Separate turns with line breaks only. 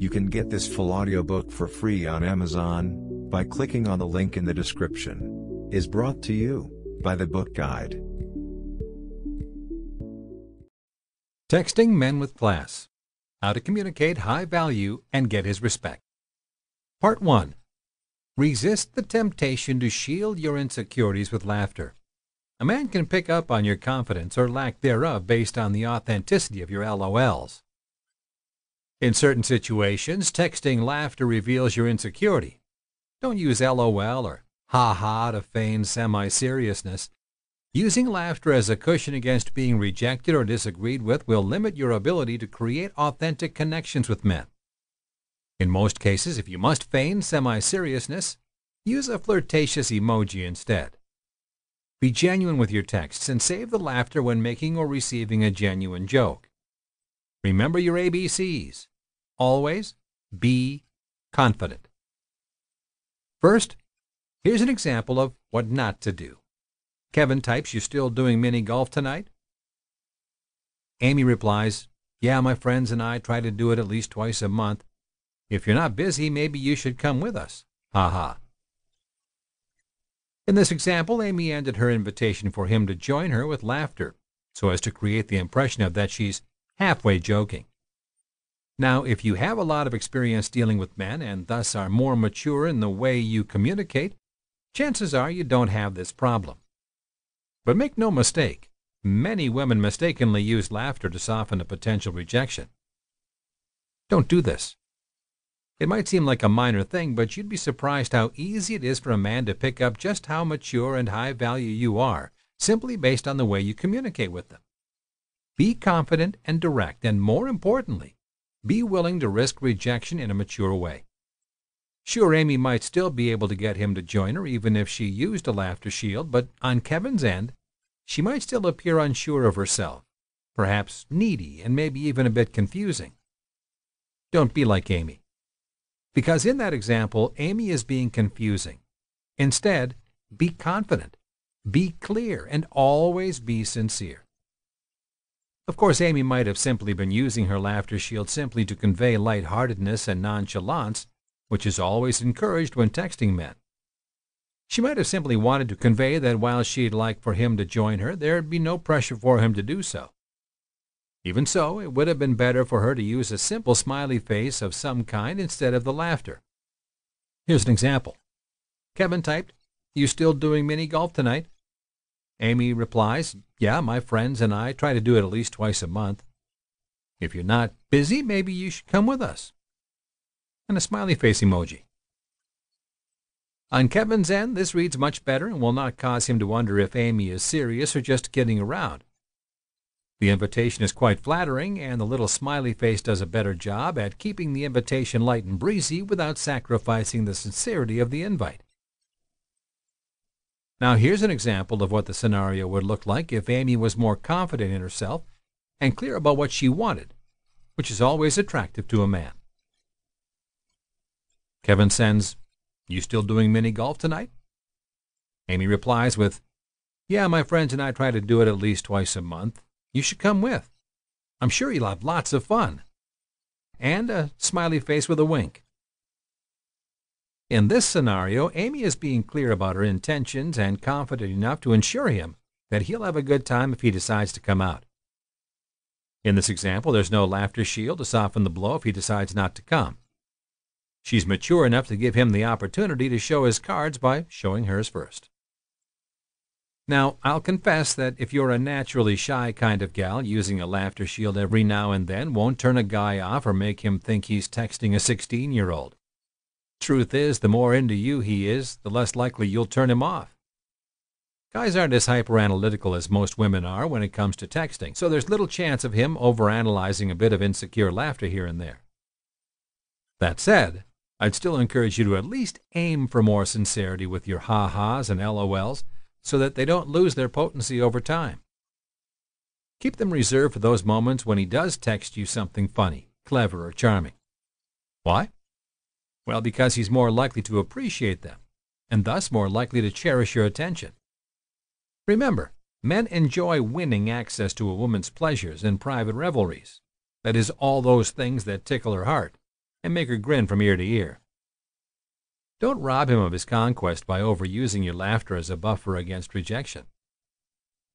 You can get this full audiobook for free on Amazon by clicking on the link in the description. Is brought to you by the Book Guide.
Texting Men with Class How to Communicate High Value and Get His Respect. Part 1 Resist the temptation to shield your insecurities with laughter. A man can pick up on your confidence or lack thereof based on the authenticity of your LOLs. In certain situations, texting laughter reveals your insecurity. Don't use LOL or ha ha to feign semi seriousness. Using laughter as a cushion against being rejected or disagreed with will limit your ability to create authentic connections with men. In most cases, if you must feign semi seriousness, use a flirtatious emoji instead. Be genuine with your texts and save the laughter when making or receiving a genuine joke. Remember your ABCs. Always be confident. First, here's an example of what not to do. Kevin types, You still doing mini golf tonight? Amy replies, Yeah, my friends and I try to do it at least twice a month. If you're not busy, maybe you should come with us. Ha ha. In this example, Amy ended her invitation for him to join her with laughter, so as to create the impression of that she's halfway joking. Now, if you have a lot of experience dealing with men and thus are more mature in the way you communicate, chances are you don't have this problem. But make no mistake, many women mistakenly use laughter to soften a potential rejection. Don't do this. It might seem like a minor thing, but you'd be surprised how easy it is for a man to pick up just how mature and high value you are, simply based on the way you communicate with them. Be confident and direct, and more importantly, be willing to risk rejection in a mature way. Sure, Amy might still be able to get him to join her even if she used a laughter shield, but on Kevin's end, she might still appear unsure of herself, perhaps needy, and maybe even a bit confusing. Don't be like Amy. Because in that example, Amy is being confusing. Instead, be confident, be clear, and always be sincere. Of course, Amy might have simply been using her laughter shield simply to convey lightheartedness and nonchalance, which is always encouraged when texting men. She might have simply wanted to convey that while she'd like for him to join her, there'd be no pressure for him to do so. Even so, it would have been better for her to use a simple smiley face of some kind instead of the laughter. Here's an example. Kevin typed, You still doing mini golf tonight? Amy replies, Yeah, my friends and I try to do it at least twice a month. If you're not busy, maybe you should come with us. And a smiley face emoji. On Kevin's end, this reads much better and will not cause him to wonder if Amy is serious or just kidding around. The invitation is quite flattering, and the little smiley face does a better job at keeping the invitation light and breezy without sacrificing the sincerity of the invite. Now, here's an example of what the scenario would look like if Amy was more confident in herself and clear about what she wanted, which is always attractive to a man. Kevin sends, You still doing mini golf tonight? Amy replies with, Yeah, my friends and I try to do it at least twice a month. You should come with. I'm sure you'll have lots of fun. And a smiley face with a wink. In this scenario, Amy is being clear about her intentions and confident enough to assure him that he'll have a good time if he decides to come out. In this example, there's no laughter shield to soften the blow if he decides not to come. She's mature enough to give him the opportunity to show his cards by showing hers first. Now, I'll confess that if you're a naturally shy kind of gal, using a laughter shield every now and then won't turn a guy off or make him think he's texting a 16 year old. Truth is, the more into you he is, the less likely you'll turn him off. Guys aren't as hyper-analytical as most women are when it comes to texting, so there's little chance of him overanalyzing a bit of insecure laughter here and there. That said, I'd still encourage you to at least aim for more sincerity with your ha-has and LOLs so that they don't lose their potency over time. Keep them reserved for those moments when he does text you something funny, clever, or charming. Why? Well, because he's more likely to appreciate them, and thus more likely to cherish your attention. Remember, men enjoy winning access to a woman's pleasures and private revelries. That is, all those things that tickle her heart, and make her grin from ear to ear. Don't rob him of his conquest by overusing your laughter as a buffer against rejection.